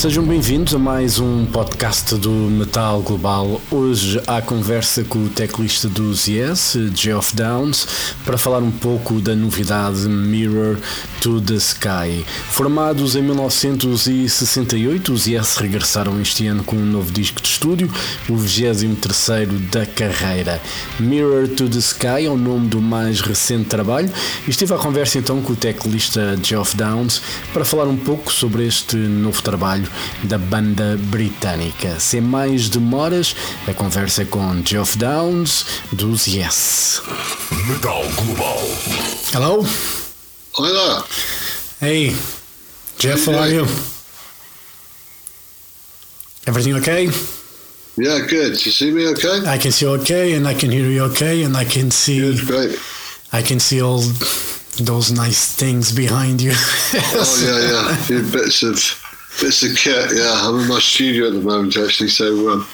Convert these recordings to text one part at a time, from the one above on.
Sejam bem-vindos a mais um podcast do Metal Global. Hoje há conversa com o teclista dos Yes, Geoff Downs, para falar um pouco da novidade Mirror to the Sky. Formados em 1968, os Yes regressaram este ano com um novo disco de estúdio, o 23 da carreira. Mirror to the Sky é o nome do mais recente trabalho estive à conversa então com o teclista Geoff Downs para falar um pouco sobre este novo trabalho da banda britânica. Sem mais demoras, a conversa com Geoff Downs dos Yes. Metal Global. Hello? Hi there. Hey, Jeff, how are you? Everything okay? Yeah, good. You see me okay? I can see you okay, and I can hear you okay, and I can see Good, great. I can see all those nice things behind you. Oh yeah, yeah. A few bits of bits of kit. Yeah, I'm in my studio at the moment actually, so um,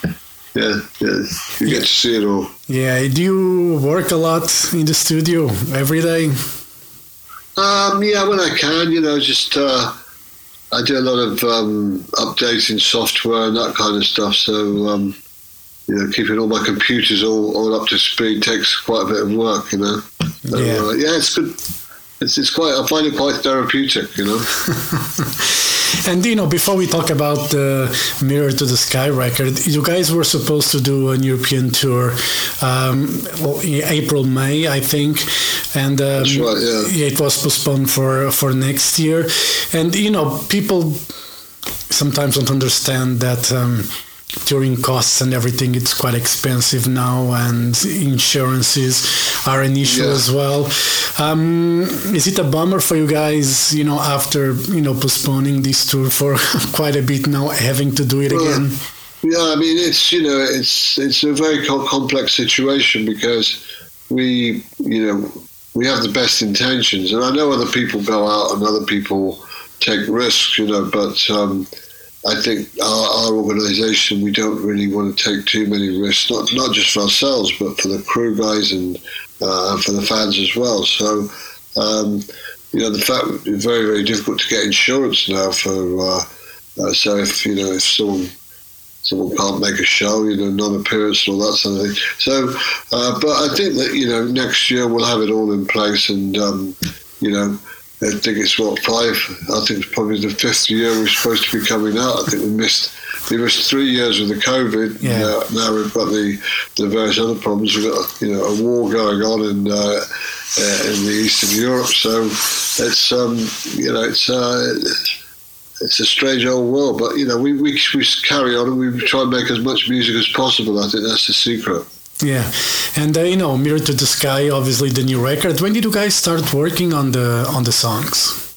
yeah, yeah, you get to see it all. yeah. Do you work a lot in the studio every day? Um, yeah, when I can, you know, just uh, I do a lot of um, updating software and that kind of stuff. So um, you know, keeping all my computers all, all up to speed takes quite a bit of work. You know. So, Yeah. uh, yeah, it's good. It's, it's quite. I find it quite therapeutic. You know. And you know, before we talk about the Mirror to the Sky record, you guys were supposed to do an European tour, um, well, in April, May, I think, and um, right, yeah. it was postponed for for next year. And you know, people sometimes don't understand that. Um, touring costs and everything it's quite expensive now and insurances are an issue Yeah. as well um, is it a bummer for you guys you know after you know postponing this tour for quite a bit now having to do it Well, again Yeah, I mean it's you know it's it's a very co- complex situation because we you know we have the best intentions, and I know other people go out and other people take risks, you know, but um, I think our, our organisation we don't really want to take too many risks, not not just for ourselves, but for the crew guys and uh, for the fans as well. So. Um, you know the fact it's very very difficult to get insurance now for uh, uh, so if you know if someone someone can't make a show, you know, non-appearance and all that sort of thing. So, uh, but I think that you know next year we'll have it all in place, and um, you know, I think it's what five. I think it's probably the fifth year we're supposed to be coming out. I think we missed we missed three years with the COVID. Yeah. Now, now we've got the the various other problems. We've got you know a war going on in. Uh, uh, in the eastern Europe, so it's um, you know it's uh, it's a strange old world, but you know, we, we, we carry on and we try and make as much music as possible. I think that's the secret. Yeah and uh, you know mirror to the sky obviously the new record when did you guys start working on the on the songs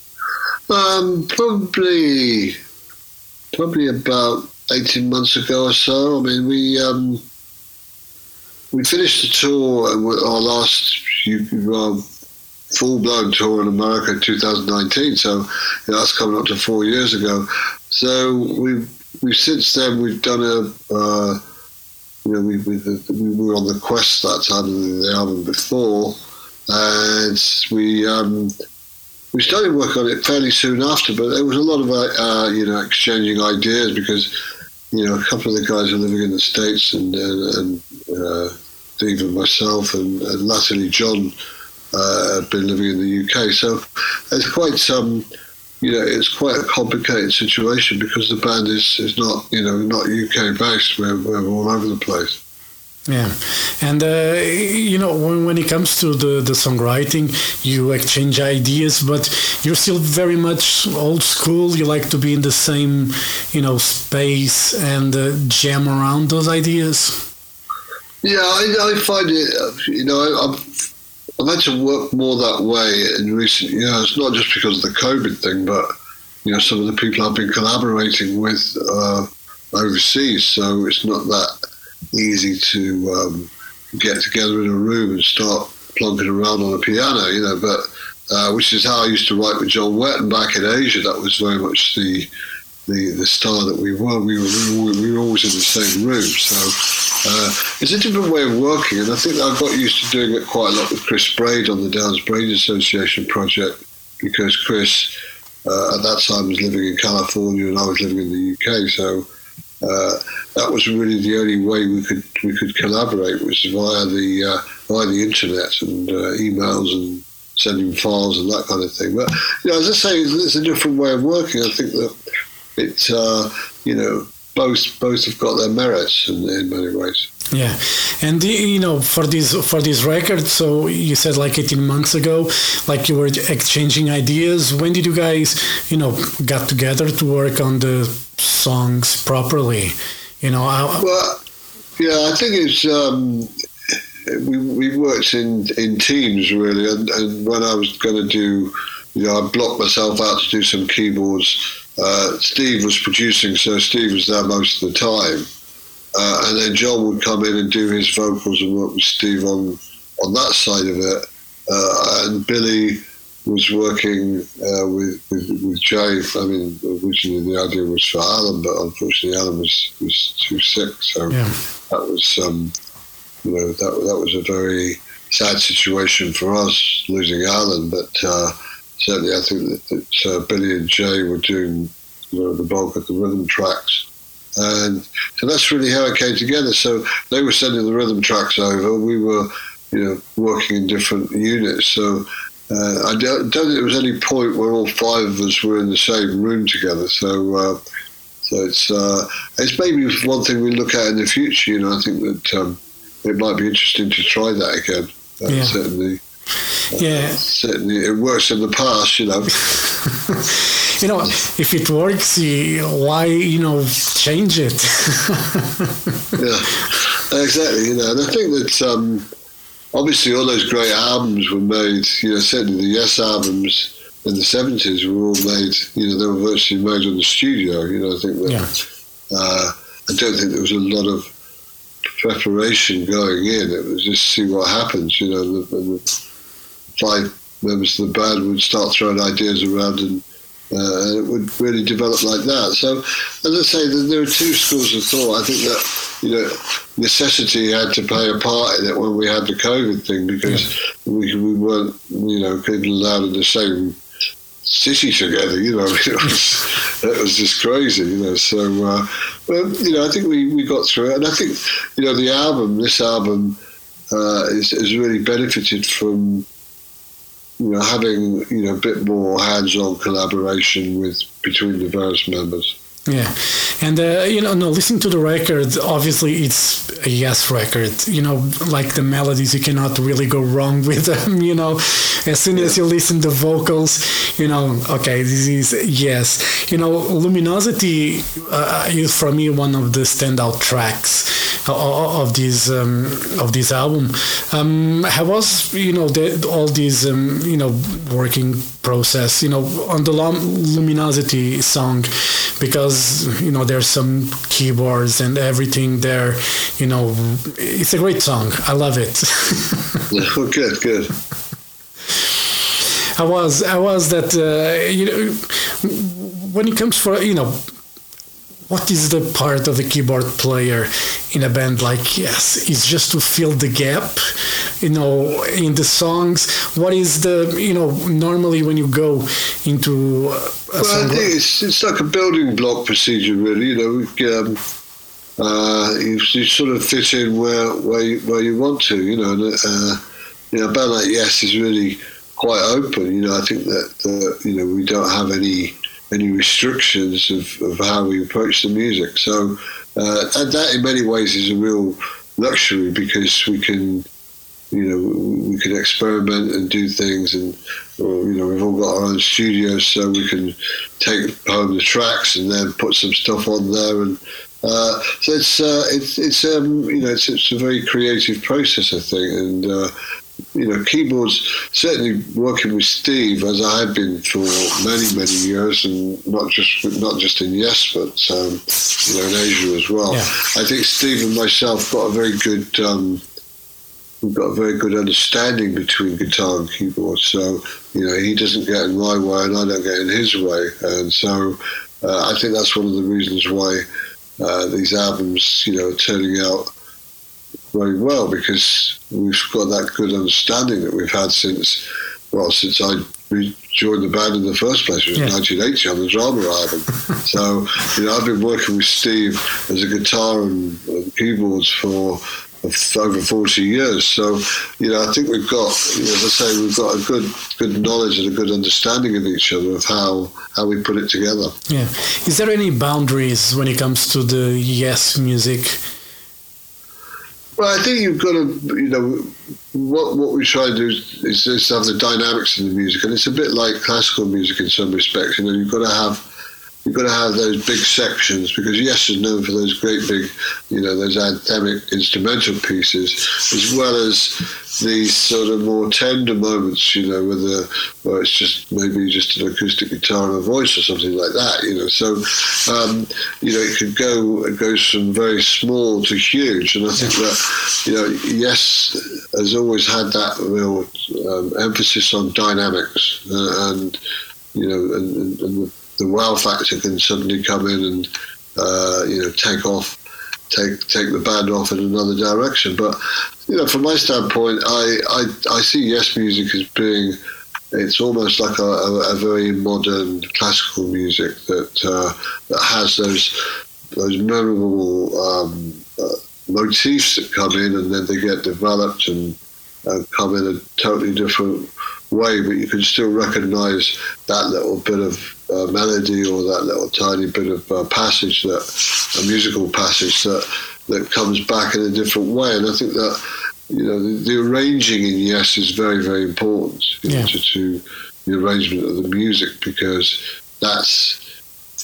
Um, probably, probably about eighteen months ago or so. I mean, we um, we finished the tour our last full blown tour in America in 2019. So you know, that's coming up to four years ago. So we we since then we've done a. Uh, you know, we, we, we were on the Quest that time of the album before, and we um, we started work on it fairly soon after. But there was a lot of uh, you know exchanging ideas because you know a couple of the guys are living in the states, and and, and uh, Steve and myself, and, and latterly John uh, been living in the UK. So it's quite some. You know, it's quite a complicated situation because the band is, is not, you know, not UK based. We're, we're all over the place. Yeah, and uh, you know when, when it comes to the, the songwriting, you exchange ideas, but you're still very much old school. You like to be in the same, you know, space and uh, jam around those ideas. Yeah, I, I find it. You know, I, I've had to work more that way in recent years. Not just because of the COVID thing, but you know, some of the people I've been collaborating with uh, overseas. So it's not that easy to um, get together in a room and start plonking around on a piano. You know, but uh, which is how I used to write with John Wetton back in Asia. That was very much the the, the style that we were. We were, we were we were always in the same room. So uh, it's a different way of working, and I think I got used to doing it quite a lot with Chris Braid on the Downes Braid Association project because Chris uh, at that time was living in California and I was living in the UK, so uh, that was really the only way we could we could collaborate was via the uh, via the internet and uh, emails and sending files and that kind of thing. But you know, as I say, it's a different way of working. I think that it's uh, you know both both have got their merits in, in many ways. Yeah, and you know, for this for this record, so you said like eighteen months ago, like you were exchanging ideas. When did you guys, you know, got together to work on the songs properly? You know, I, well, yeah, I think it's um, we we worked in in teams really, and, and when I was going to do, you know, I blocked myself out to do some keyboards. Uh, Steve was producing, so Steve was there most of the time uh, and then John would come in and do his vocals and work with Steve on on that side of it. Uh, and Billy was working uh, with, with, with Jay. I mean, originally the idea was for Alan, but unfortunately Alan was, was too sick. So yeah. that was, um, you know, that that was a very sad situation for us losing Alan. But uh, certainly, I think that, that uh, Billy and Jay were doing you know, the bulk of the rhythm tracks. And so that's really how it came together. So they were sending the rhythm tracks over. We were, you know, working in different units. So uh, I don't, don't, think there was any point where all five of us were in the same room together. So, uh, so it's uh, it's maybe one thing we look at in the future. You know, I think that um, it might be interesting to try that again. Uh, yeah. Certainly. Yeah. Certainly, it works in the past. You know. you know, if it works, why you know change it? yeah, exactly. You know, and I think that um, obviously all those great albums were made. You know, certainly the Yes albums in the seventies were all made. You know, they were virtually made in the studio. You know, I think that. Yeah. Uh, I don't think there was a lot of preparation going in. It was just see what happens. You know, and the, and the five members of the band would start throwing ideas around and uh, it would really develop like that. So, as I say, there are two schools of thought. I think that you know necessity had to play a part in it when we had the COVID thing because yeah. we, we weren't you know allowed in the same city together. You know, it was it was just crazy. You know, so uh, well, you know, I think we, we got through it, and I think you know the album, this album, uh, is, has really benefited from you know, having you know a bit more hands-on collaboration with between the various members. Yeah, and uh, you know, no, listening to the record, obviously it's a yes record. You know, like the melodies, you cannot really go wrong with them. You know, as soon as you listen to vocals, you know, okay, this is yes. You know, Luminosity uh, is for me one of the standout tracks of, of this um, of this album. Um, I was, you know, the, all these, um, you know, working process, you know, on the lum Luminosity song, because you know there's some keyboards and everything there. You know, it's a great song. I love it. oh, good, good. I was, I was that. Uh, you know, when it comes for you know what is the part of the keyboard player in a band like yes it's just to fill the gap you know in the songs? What is the you know normally when you go into a well, I think it's, it's like a building block procedure really you know um, uh, you, you, sort of fit in where where you, where you want to you know and, uh, you know a band like yes is really quite open you know I think that, that you know we don't have any any restrictions of, of how we approach the music. So, uh, that in many ways is a real luxury because we can, you know, we can experiment and do things, and you know, we've all got our own studios, so we can take home the tracks and then put some stuff on there, and uh, so it's uh, it's it's um, you know it's, it's a very creative process, I think, and uh, you know, keyboards, certainly working with Steve, as I have been for many, many years, and not just not just in Yes, but um, you know, in Asia as well. Yeah. I think Steve and myself got a very good, um, we've got a very good understanding between guitar and keyboard. So, you know, he doesn't get in my way and I don't get in his way. And so uh, I think that's one of the reasons why uh, these albums, you know, are turning out very well because we've got that good understanding that we've had since well since I joined the band in the first place. It was Yeah. 1980 on the drama album. so you know I've been working with Steve as a guitar and, and keyboards for. for Over 40 years, so you know, I think we've got, you know, as I say, we've got a good, good knowledge and a good understanding of each other of how how we put it together. Yeah. Is there any boundaries when it comes to the Yes music? Well, I think you've got to, you know, what what we try to do is, is have the dynamics in the music, and it's a bit like classical music in some respects. You know, you've got to have you've got to have those big sections because yes is known for those great big, you know, those anthemic instrumental pieces, as well as these sort of more tender moments, you know, where the where it's just maybe just an acoustic guitar and a voice or something like that, you know. So, um, you know, it could go it goes from very small to huge, and I think that, you know, yes has always had that real um, emphasis on dynamics uh, and you know, and, and, and the, the wow factor can suddenly come in and uh, you know take off, take take the band off in another direction. But you know, from my standpoint, I I, I see yes music as being it's almost like a, a, a very modern classical music that uh, that has those those memorable um, uh, motifs that come in and then they get developed and uh, come in a totally different way, but you can still recognise that little bit of uh, melody or that little tiny bit of uh, passage, that a musical passage that that comes back in a different way. And I think that you know the, the arranging in Yes is very very important you know, to, to the arrangement of the music because that's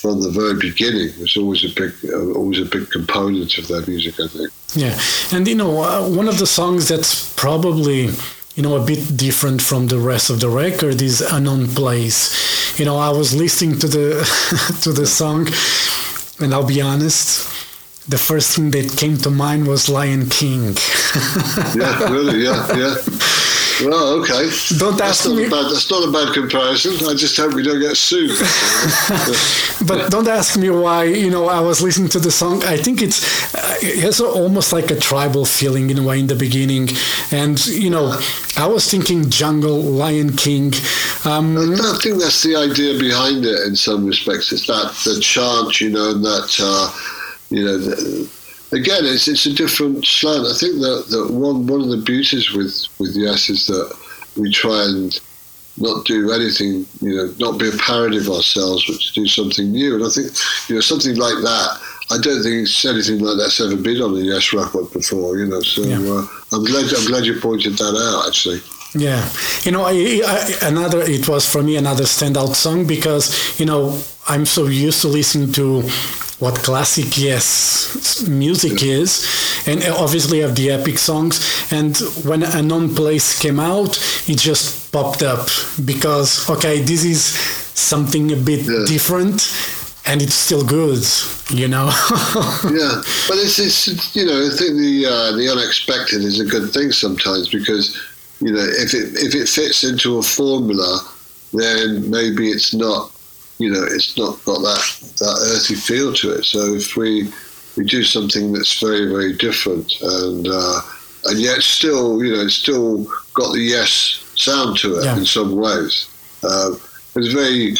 from the very beginning. It's always a big uh, always a big component of their music. I think. Yeah, and you know, uh, one of the songs that's probably you know a bit different from the rest of the record is "Unknown Place." You know, I was listening to the to the song, and I'll be honest. The first thing that came to mind was Lion King. Yeah, really, yeah, yeah. Well, okay. Don't That's ask not me. a bad. That's not a bad comparison. I just hope we don't get sued. but don't ask me why. You know, I was listening to the song. I think it's uh, it has almost like a tribal feeling in a way in the beginning, and you know, I was thinking jungle, Lion King. Um, I think that's the idea behind it. In some respects, it's that the chant, you know, and that uh, you know. The, Again, it's it's a different slant. I think that, that one one of the beauties with with Yes is that we try and not do anything, you know, not be a parody of ourselves, but to do something new. And I think, you know, something like that. I don't think it's anything like that's ever been on a Yes record before, you know. So Yeah. uh, I'm glad I'm glad you pointed that out. Actually, Yeah, you know, I, I, another it was for me another standout song because you know I'm so used to listening to what classic yes music is, and obviously have the epic songs. And when Unknown Place came out, it just popped up because okay, this is something a bit Yeah. different, and it's still good, you know. yeah, but it's, it's you know I think the uh, the unexpected is a good thing sometimes because you know if it if it fits into a formula, then maybe it's not you know it's not got that that earthy feel to it. So if we we do something that's very very different and uh, and yet still you know it's still got the yes sound to it Yeah. in some ways. Um, it's very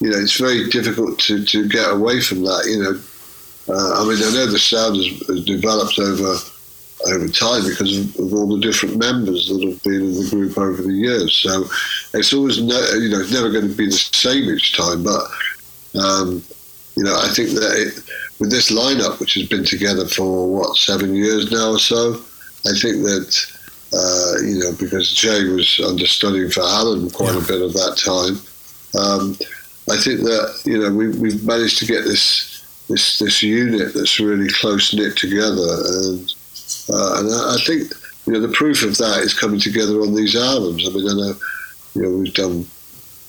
you know it's very difficult to, to get away from that. You know, uh, I mean I know the sound has, has developed over over time because of, of all the different members that have been in the group over the years. So it's always no, you know it's never going to be the same each time. But um, you know I think that it, with this lineup, which has been together for what seven years now or so, I think that uh, you know because Jay was understudying for Alan quite Yeah. a bit of that time. Um, I think that you know we, we've managed to get this this this unit that's really close knit together, and uh, and I, I think you know the proof of that is coming together on these albums. I mean, I know you know we've done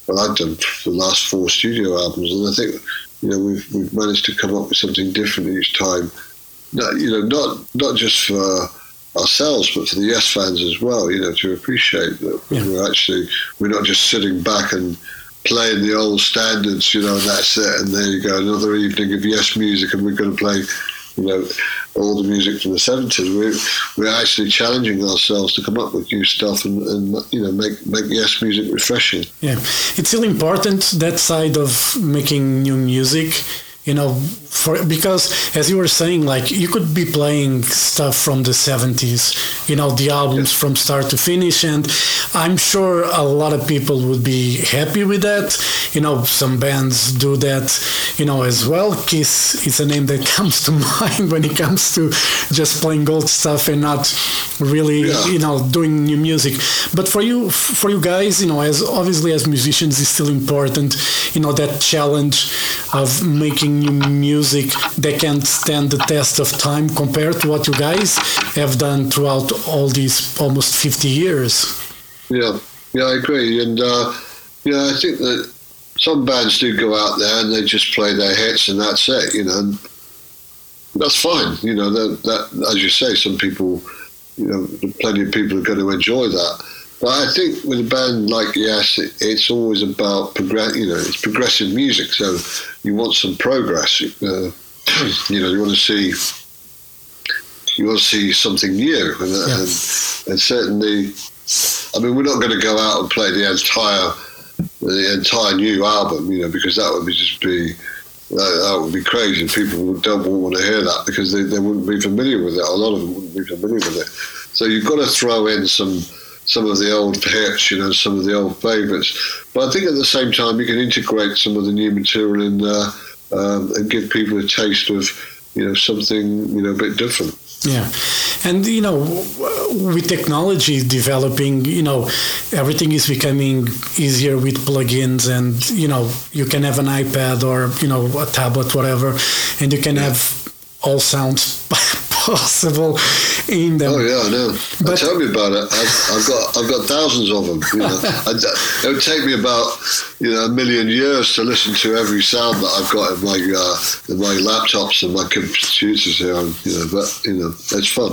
well, I've done the last four studio albums, and I think you know we've we've managed to come up with something different each time. Not, you know, not not just for ourselves, but for the Yes fans as well. You know, to appreciate that Yeah. we're actually we're not just sitting back and playing the old standards, you know, and that's it. And there you go, another evening of Yes music, and we're going to play, you know, all the music from the seventies. We're we're actually challenging ourselves to come up with new stuff and, and you know make make yes music refreshing. Yeah, it's still important that side of making new music you know for because as you were saying like you could be playing stuff from the 70s you know the albums from start to finish and i'm sure a lot of people would be happy with that. You know some bands do that you know as well. Kiss is a name that comes to mind when it comes to just playing old stuff and not really yeah. you know doing new music. But for you for you guys you know as obviously as musicians it's still important you know that challenge of making new music that can't stand the test of time compared to what you guys have done throughout all these almost 50 years yeah yeah i agree and uh, yeah i think that some bands do go out there and they just play their hits and that's it you know that's fine you know that, that as you say some people you know, plenty of people are going to enjoy that. But I think with a band like Yes, it, it's always about progress. You know, it's progressive music, so you want some progress. Uh, you know, you want to see you want to see something new, and, yeah. and, and certainly, I mean, we're not going to go out and play the entire the entire new album, you know, because that would be just be that, that, would be crazy. People don't want to hear that because they, they wouldn't be familiar with it. A lot of them wouldn't be familiar with it. So you've got to throw in some some of the old hits, you know, some of the old favourites. But I think at the same time you can integrate some of the new material in there um, and give people a taste of, you know, something you know a bit different. Yeah, and you know, with technology developing, you know, everything is becoming easier with plugins, and you know, you can have an iPad or you know a tablet, whatever, and you can yeah. have all sounds possible in them. Oh yeah, I know. But, tell me about it. I've, I've, got I've got thousands of them. You know, it would take me about you know a million years to listen to every sound that I've got in my uh, in my laptops and my computers here. And, you know, but you know, it's fun.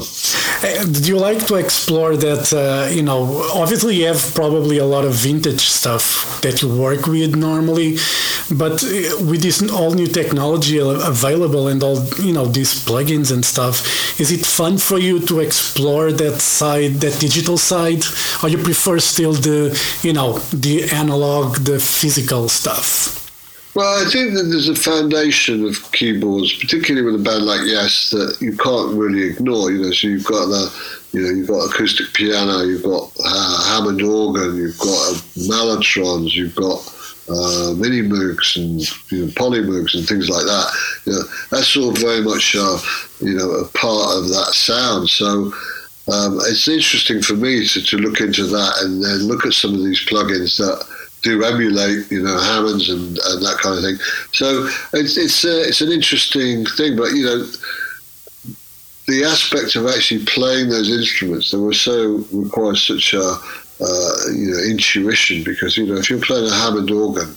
Uh, do you like to explore that? Uh, you know, obviously you have probably a lot of vintage stuff that you work with normally, but uh, with this all new technology available and all you know these plugins and stuff is it fun for you to explore that side, that digital side, or you prefer still the, you know, the analog, the physical stuff? Well, I think that there's a foundation of keyboards, particularly with a band like Yes, that you can't really ignore. You know, so you've got the, you know, you've got acoustic piano, you've got uh, Hammond organ, you've got uh, you've got uh, mini moogs and you know, poly moogs and things like that. You know, that's all very much uh, you know a part of that sound. So um, it's interesting for me to, to look into that and then look at some of these plugins that do emulate, you know, Hammonds and, and that kind of thing. So it's it's uh, it's an interesting thing, but you know, the aspect of actually playing those instruments that were so require such a uh, you know, intuition because, you know, if you're playing a Hammond organ,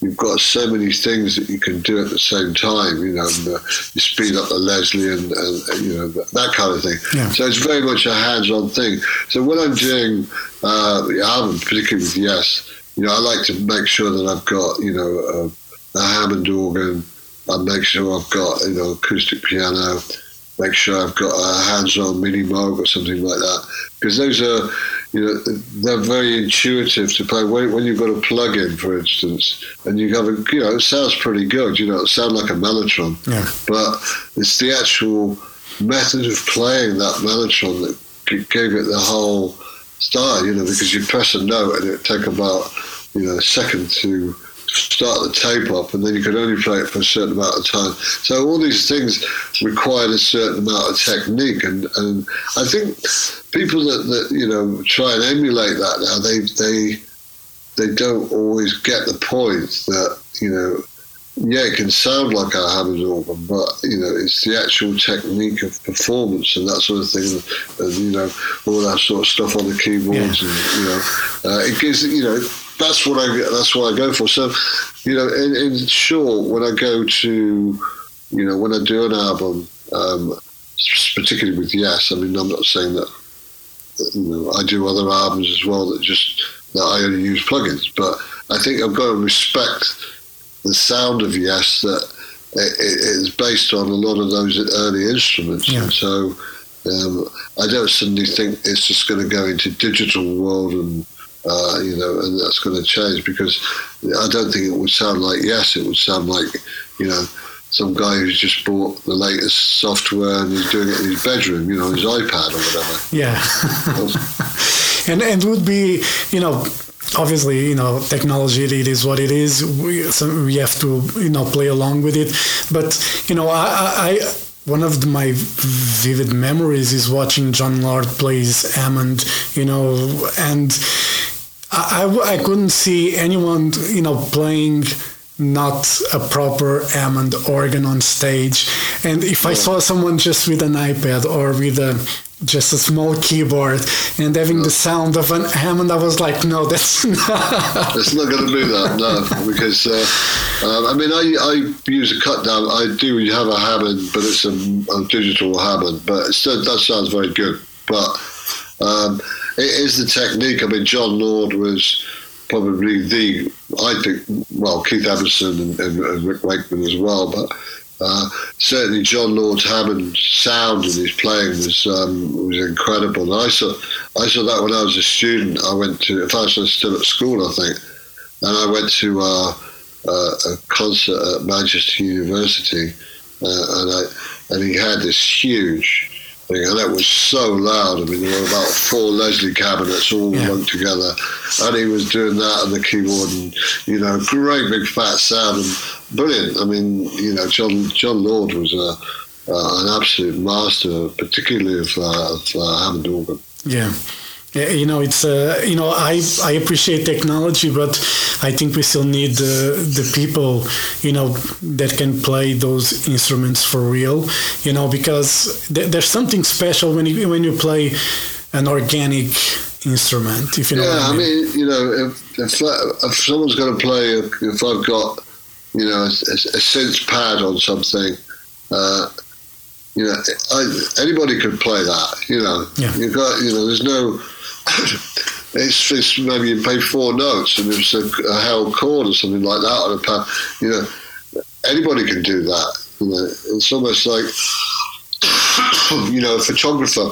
you've got so many things that you can do at the same time, you know, and, uh, you speed up the Leslie and, and, you know, that kind of thing. Yeah. So it's very much a hands-on thing. So when I'm doing uh, the album, particularly with Yes, you know, I like to make sure that I've got, you know, a, a Hammond organ, I make sure I've got, you know, acoustic piano, make sure I've got a hands-on mini moog or something like that, because those are you know, they're very intuitive to play. When, when you've got a plug-in, for instance, and you have a, you know, it sounds pretty good. You know, it sounds like a mellotron, yeah. but it's the actual method of playing that mellotron that gave it the whole style. You know, because you press a note and it take about you know a second to start the tape up, and then you could only play it for a certain amount of time. So all these things required a certain amount of technique, and, and I think people that, that you know try and emulate that now, they they they don't always get the point that you know. Yeah, it can sound like a Hammond organ, but you know it's the actual technique of performance and that sort of thing, and, you know all that sort of stuff on the keyboards, yeah. and you know uh, it gives you know that's what I that's what I go for. So, you know, in, in short, when I go to, you know, when I do an album, um, particularly with Yes, I mean, I'm not saying that, you know, I do other albums as well that just that I only use plugins, but I think I've got to respect the sound of Yes that it, it's based on a lot of those early instruments. Yeah. And so um, I don't suddenly think it's just going to go into digital world and uh, you know, and that's going to change because I don't think it would sound like yes, it would sound like you know some guy who's just bought the latest software and he's doing it in his bedroom, you know, his iPad or whatever. Yeah. and and would be you know obviously you know technology it is what it is. We, so we have to you know play along with it. But you know i, I one of the, my vivid memories is watching Jon Lord plays Hammond, you know, and I, I, I couldn't see anyone, you know, playing not a proper Hammond organ on stage. And if I saw someone just with an iPad or with a just a small keyboard and having the sound of an Hammond, I was like, no, that's not. It's not going to do that, no, because uh, um, I mean, I, I use a cut down. I do have a Hammond, but it's a, a digital Hammond, but still that sounds very good. But um, it is the technique. I mean, Jon Lord was probably the I think well Keith Emerson and, and, and Rick Wakeman as well, but uh, certainly Jon Lord Hammond sound and his playing was um, was incredible. And I saw I saw that when I was a student. I went to if I was still at school, I think, and I went to uh, uh, a concert at Manchester University, uh, and I and he had this huge and it was so loud. I mean, there were about four Leslie cabinets all Yeah. lumped together, and he was doing that on the keyboard, and you know, great big fat sound, and brilliant. I mean, you know, John Jon Lord was a, uh, an absolute master, particularly of, uh, of uh, Hammond organ. Yeah. You know, it's uh, you know, I I appreciate technology, but I think we still need the the people, you know, that can play those instruments for real, you know, because th- there's something special when you when you play an organic instrument, if you know yeah, I I mean. mean, you know, if if, if someone's going to play, if I've got, you know, a, a synth pad on something, uh, you know, I, anybody could play that. You know, Yeah. you've got, you know, there's no. It's, it's maybe you play four notes and it's a, a held chord or something like that on a pad. You know, anybody can do that. You know, it's almost like, you know, a photographer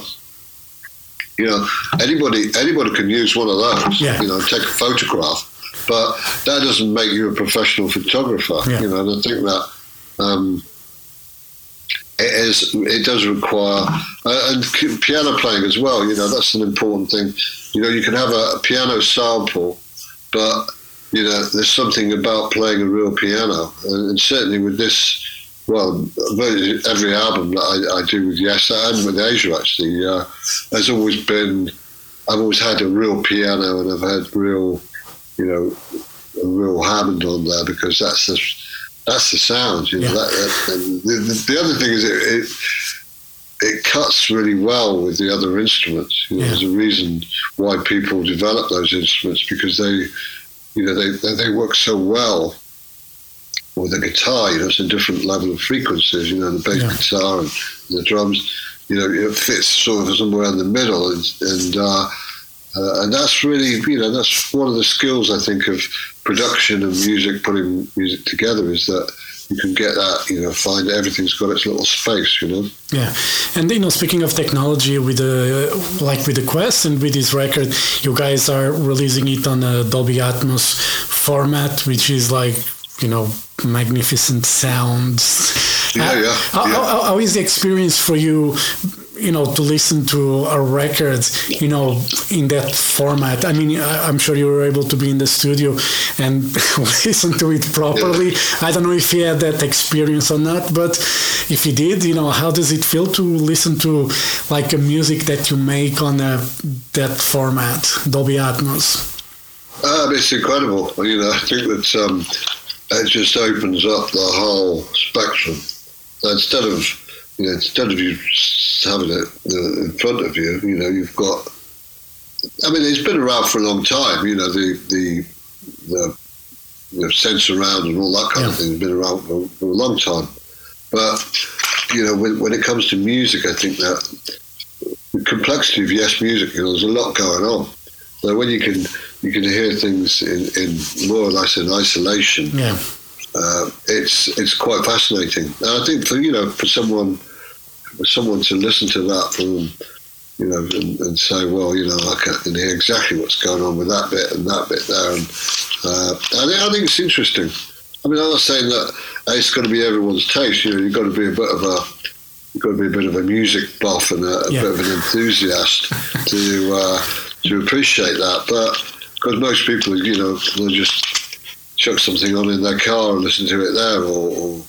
you know, anybody anybody can use one of those. Yeah. You know, take a photograph, but that doesn't make you a professional photographer. Yeah. You know, and I think that um, it is it does require uh, and piano playing as well. You know, that's an important thing. You know, you can have a, piano sample, but you know, there's something about playing a real piano, and, and certainly with this. Well, every album that I, I do with Yes and with Asia actually, uh, has always been. I've always had a real piano and I've had real, you know, a real Hammond on there because that's the that's the sound. You know, Yeah. that, that, the, the, the other thing is it, it it cuts really well with the other instruments. You know, Yeah. There's a reason why people develop those instruments because they, you know, they they, they work so well with the guitar. You know, it's a different level of frequencies. You know, the bass Yeah. guitar and the drums. You know, it fits sort of somewhere in the middle, and and uh, uh, and that's really you know that's one of the skills I think of production and music, putting music together, is that you can get that you know find everything's got its little space. You know. Yeah, and you know, speaking of technology, with the like with the Quest and with this record, you guys are releasing it on a Dolby Atmos format, which is like you know magnificent sounds. Yeah, yeah, How, yeah. how, how is the experience for you? You know, to listen to a record, you know, in that format. I mean, I- I'm sure you were able to be in the studio and listen to it properly. I don't know if you had that experience or not, but if you did, you know, how does it feel to listen to like a music that you make on a, that format, Dolby Atmos? Um, it's incredible. You know, I think that um, it just opens up the whole spectrum. Instead of you know, instead of you having it uh, in front of you, you know, you've got. I mean, it's been around for a long time. You know, the the the sense around and all that kind of thing has been around for, for a long time. But you know, when, when it comes to music, I think that the complexity of yes music, you know, there's a lot going on. So when you can you can hear things in, in more or less in isolation, Yeah, uh, it's it's quite fascinating. And I think for you know for someone for someone to listen to that from you know and, and say, well, you know, I can hear exactly what's going on with that bit and that bit there, and uh, I, think, I think it's interesting. I mean, I'm not saying that it's got to be everyone's taste. You know, you've got to be a bit of a you've got to be a bit of a music buff and a, a yeah. bit of an enthusiast to uh, to appreciate that. But because most people, you know, they'll just chuck something on in their car and listen to it there, or, or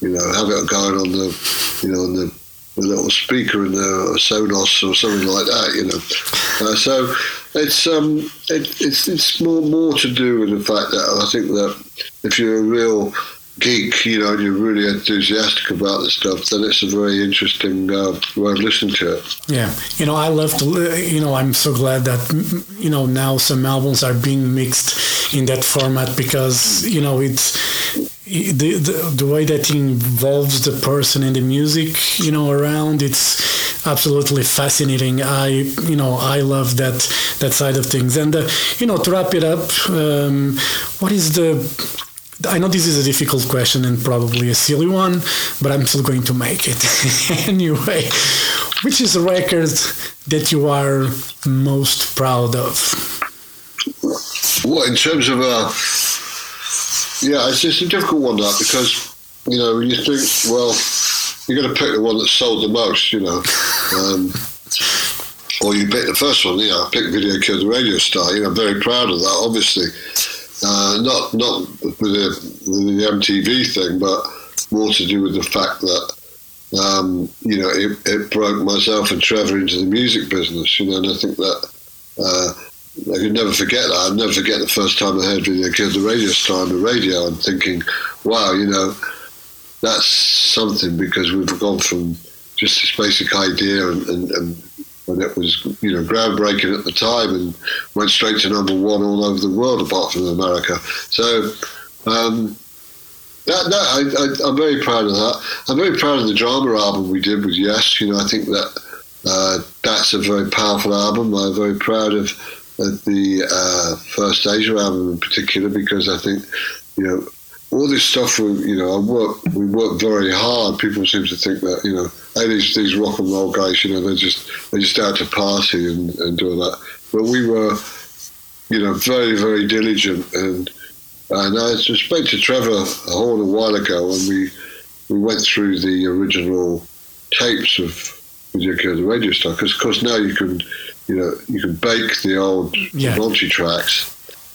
you know, have it going on the, you know, on the, the little speaker in the Sonos or something like that. You know, uh, so it's um, it, it's it's more more to do with the fact that I think that if you're a real geek, you know, and you're really enthusiastic about the stuff, then it's a very interesting uh, way of listening to it. Yeah, you know, I love to, you know, I'm so glad that, you know, now some albums are being mixed in that format because, you know, it's, the, the, the way that involves the person and the music, you know, around, it's absolutely fascinating. I, you know, I love that that side of things. And, uh, you know, to wrap it up, um, what is the I know this is a difficult question and probably a silly one, but I'm still going to make it anyway. Which is a record that you are most proud of? Well, in terms of uh, yeah, it's a difficult one that because you know you think well you're going to pick the one that sold the most, you know. Um, or you pick the first one, you know, pick Video Killed the Radio Star. You know, I'm very proud of that, obviously. Uh, not not with the, with the, MTV thing, but more to do with the fact that um, you know it, it, broke myself and Trevor into the music business. You know, and I think that uh, I could never forget that. I'd never forget the first time I heard Video the Radio Star on the radio and thinking, wow, you know, that's something because we've gone from just this basic idea and, and, and and it was you know groundbreaking at the time and went straight to number one all over the world apart from America. So. Um, that, that, I, am very proud of that. I'm very proud of the drama album we did with Yes. You know, I think that uh, that's a very powerful album. I'm very proud of, of the uh, first Asia album in particular because I think, you know, all this stuff. We, you know, I work. We work very hard. People seem to think that you know, hey, these these rock and roll guys, you know, they just they just out to party and, and do all that. But we were, you know, very very diligent. And and I spoke to Trevor Horn a while ago, and we we went through the original tapes of Video Killed the Radio Star because, of course, now you can, you know, you can bake the old yeah. multi tracks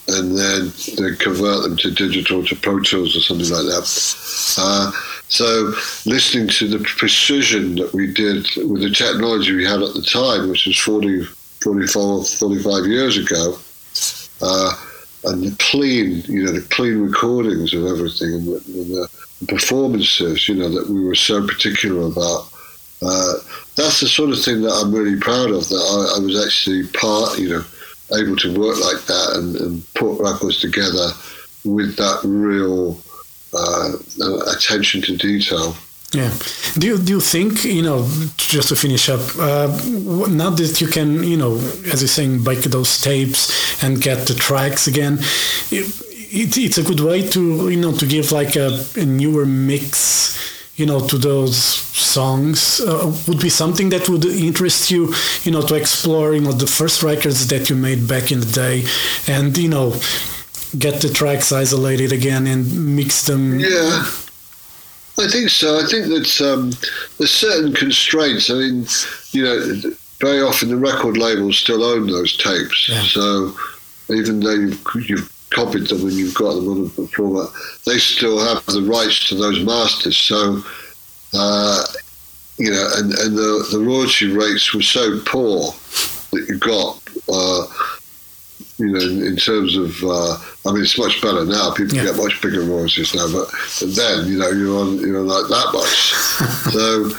and then convert them to digital to Pro Tools or something like that. Uh, so listening to the precision that we did with the technology we had at the time, which was 40, 44, 45 years ago, uh, and the clean, you know, the clean recordings of everything and the, and the performances, you know, that we were so particular about. Uh, that's the sort of thing that I'm really proud of. That I, I was actually part, you know, able to work like that and, and put records together with that real uh, attention to detail. Yeah. Do you, do you think, you know, just to finish up, uh, now that you can, you know, as you're saying, bake those tapes and get the tracks again, it, it, it's a good way to, you know, to give like a, a newer mix you know to those songs uh, would be something that would interest you you know to explore you know the first records that you made back in the day and you know get the tracks isolated again and mix them. Yeah i think so. I think that um, there's certain constraints. I mean you know very often the record labels still own those tapes. Yeah. so even though you've, you've copied them and you've got them on a format, they still have the rights to those masters. So, uh, you know, and, and the, the royalty rates were so poor that you got, uh, you know, in, in terms of, uh, I mean, it's much better now. People yeah. get much bigger royalties now, but, then, you know, you're on, you're on like that much. so,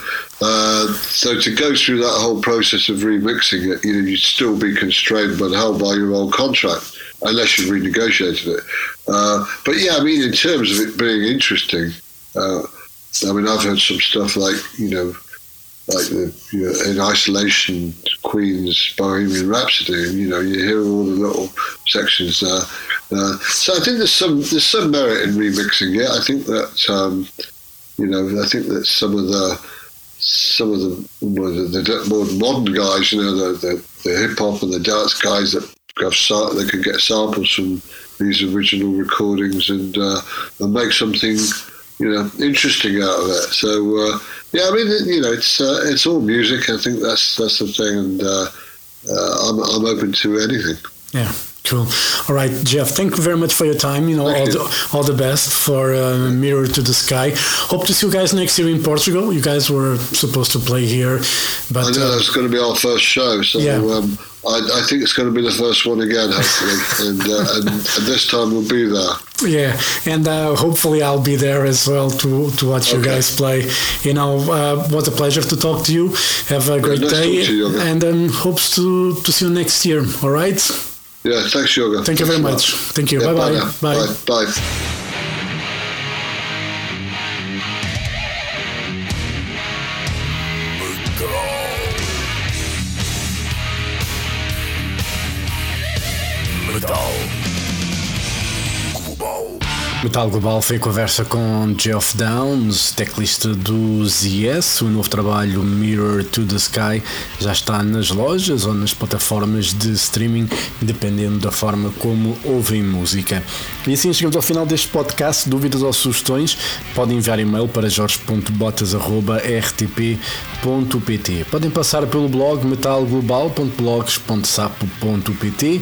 uh, so to go through that whole process of remixing it, you know, you'd still be constrained but held by your old contract unless you've renegotiated it. Uh, but yeah, I mean, in terms of it being interesting, uh, I mean, I've heard some stuff like you know, like the you know, in isolation, Queen's Bohemian Rhapsody, and you know, you hear all the little sections there. Uh, so I think there's some there's some merit in remixing it. I think that um, you know I think that some of the some of the more, the more modern guys, you know, the, the, the hip hop and the dance guys that have that can get samples from these original recordings and uh, and make something you know interesting out of it. So uh, yeah, I mean you know it's uh, it's all music. I think that's that's the thing, and uh, uh, I'm I'm open to anything. Yeah. Cool. All right, Geoff. Thank you very much for your time. You know, all, The, all the best for uh, Mirror to the Sky. Hope to see you guys next year in Portugal. You guys were supposed to play here, but I know uh, it's going to be our first show. So yeah. um, I, I, think it's going to be the first one again, hopefully, and, uh, and, and, this time we'll be there. Yeah, and uh, hopefully I'll be there as well to to watch okay. you guys play. You know, uh, what a pleasure to talk to you. Have a great nice day, you, and then hopes to to see you next year. All right. Yeah, thanks, Jorge. Thank you very much. Thank you. Yeah, bye bye. Bye. Bye. bye. Metal Global foi conversa com Geoff Downs, teclista do ZS. O novo trabalho Mirror to the Sky já está nas lojas ou nas plataformas de streaming, dependendo da forma como ouvem música. E assim chegamos ao final deste podcast. Dúvidas ou sugestões? Podem enviar e-mail para jorge.botas.rtp.pt. Podem passar pelo blog metalglobal.blogs.sapo.pt.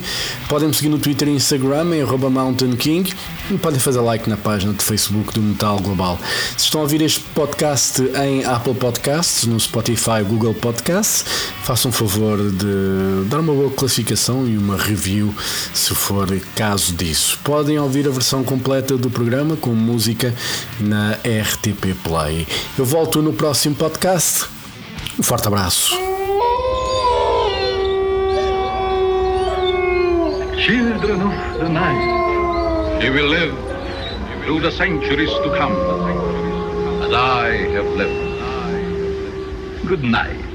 Podem seguir no Twitter e Instagram em Mountain King e podem fazer like na página de Facebook do Metal Global. Se estão a ouvir este podcast em Apple Podcasts, no Spotify, Google Podcasts, façam um favor de dar uma boa classificação e uma review se for caso disso. Podem ouvir a versão completa do programa com música na RTP Play. Eu volto no próximo podcast. Um forte abraço. Children of the night, you will live through the centuries to come, as I have lived. Good night.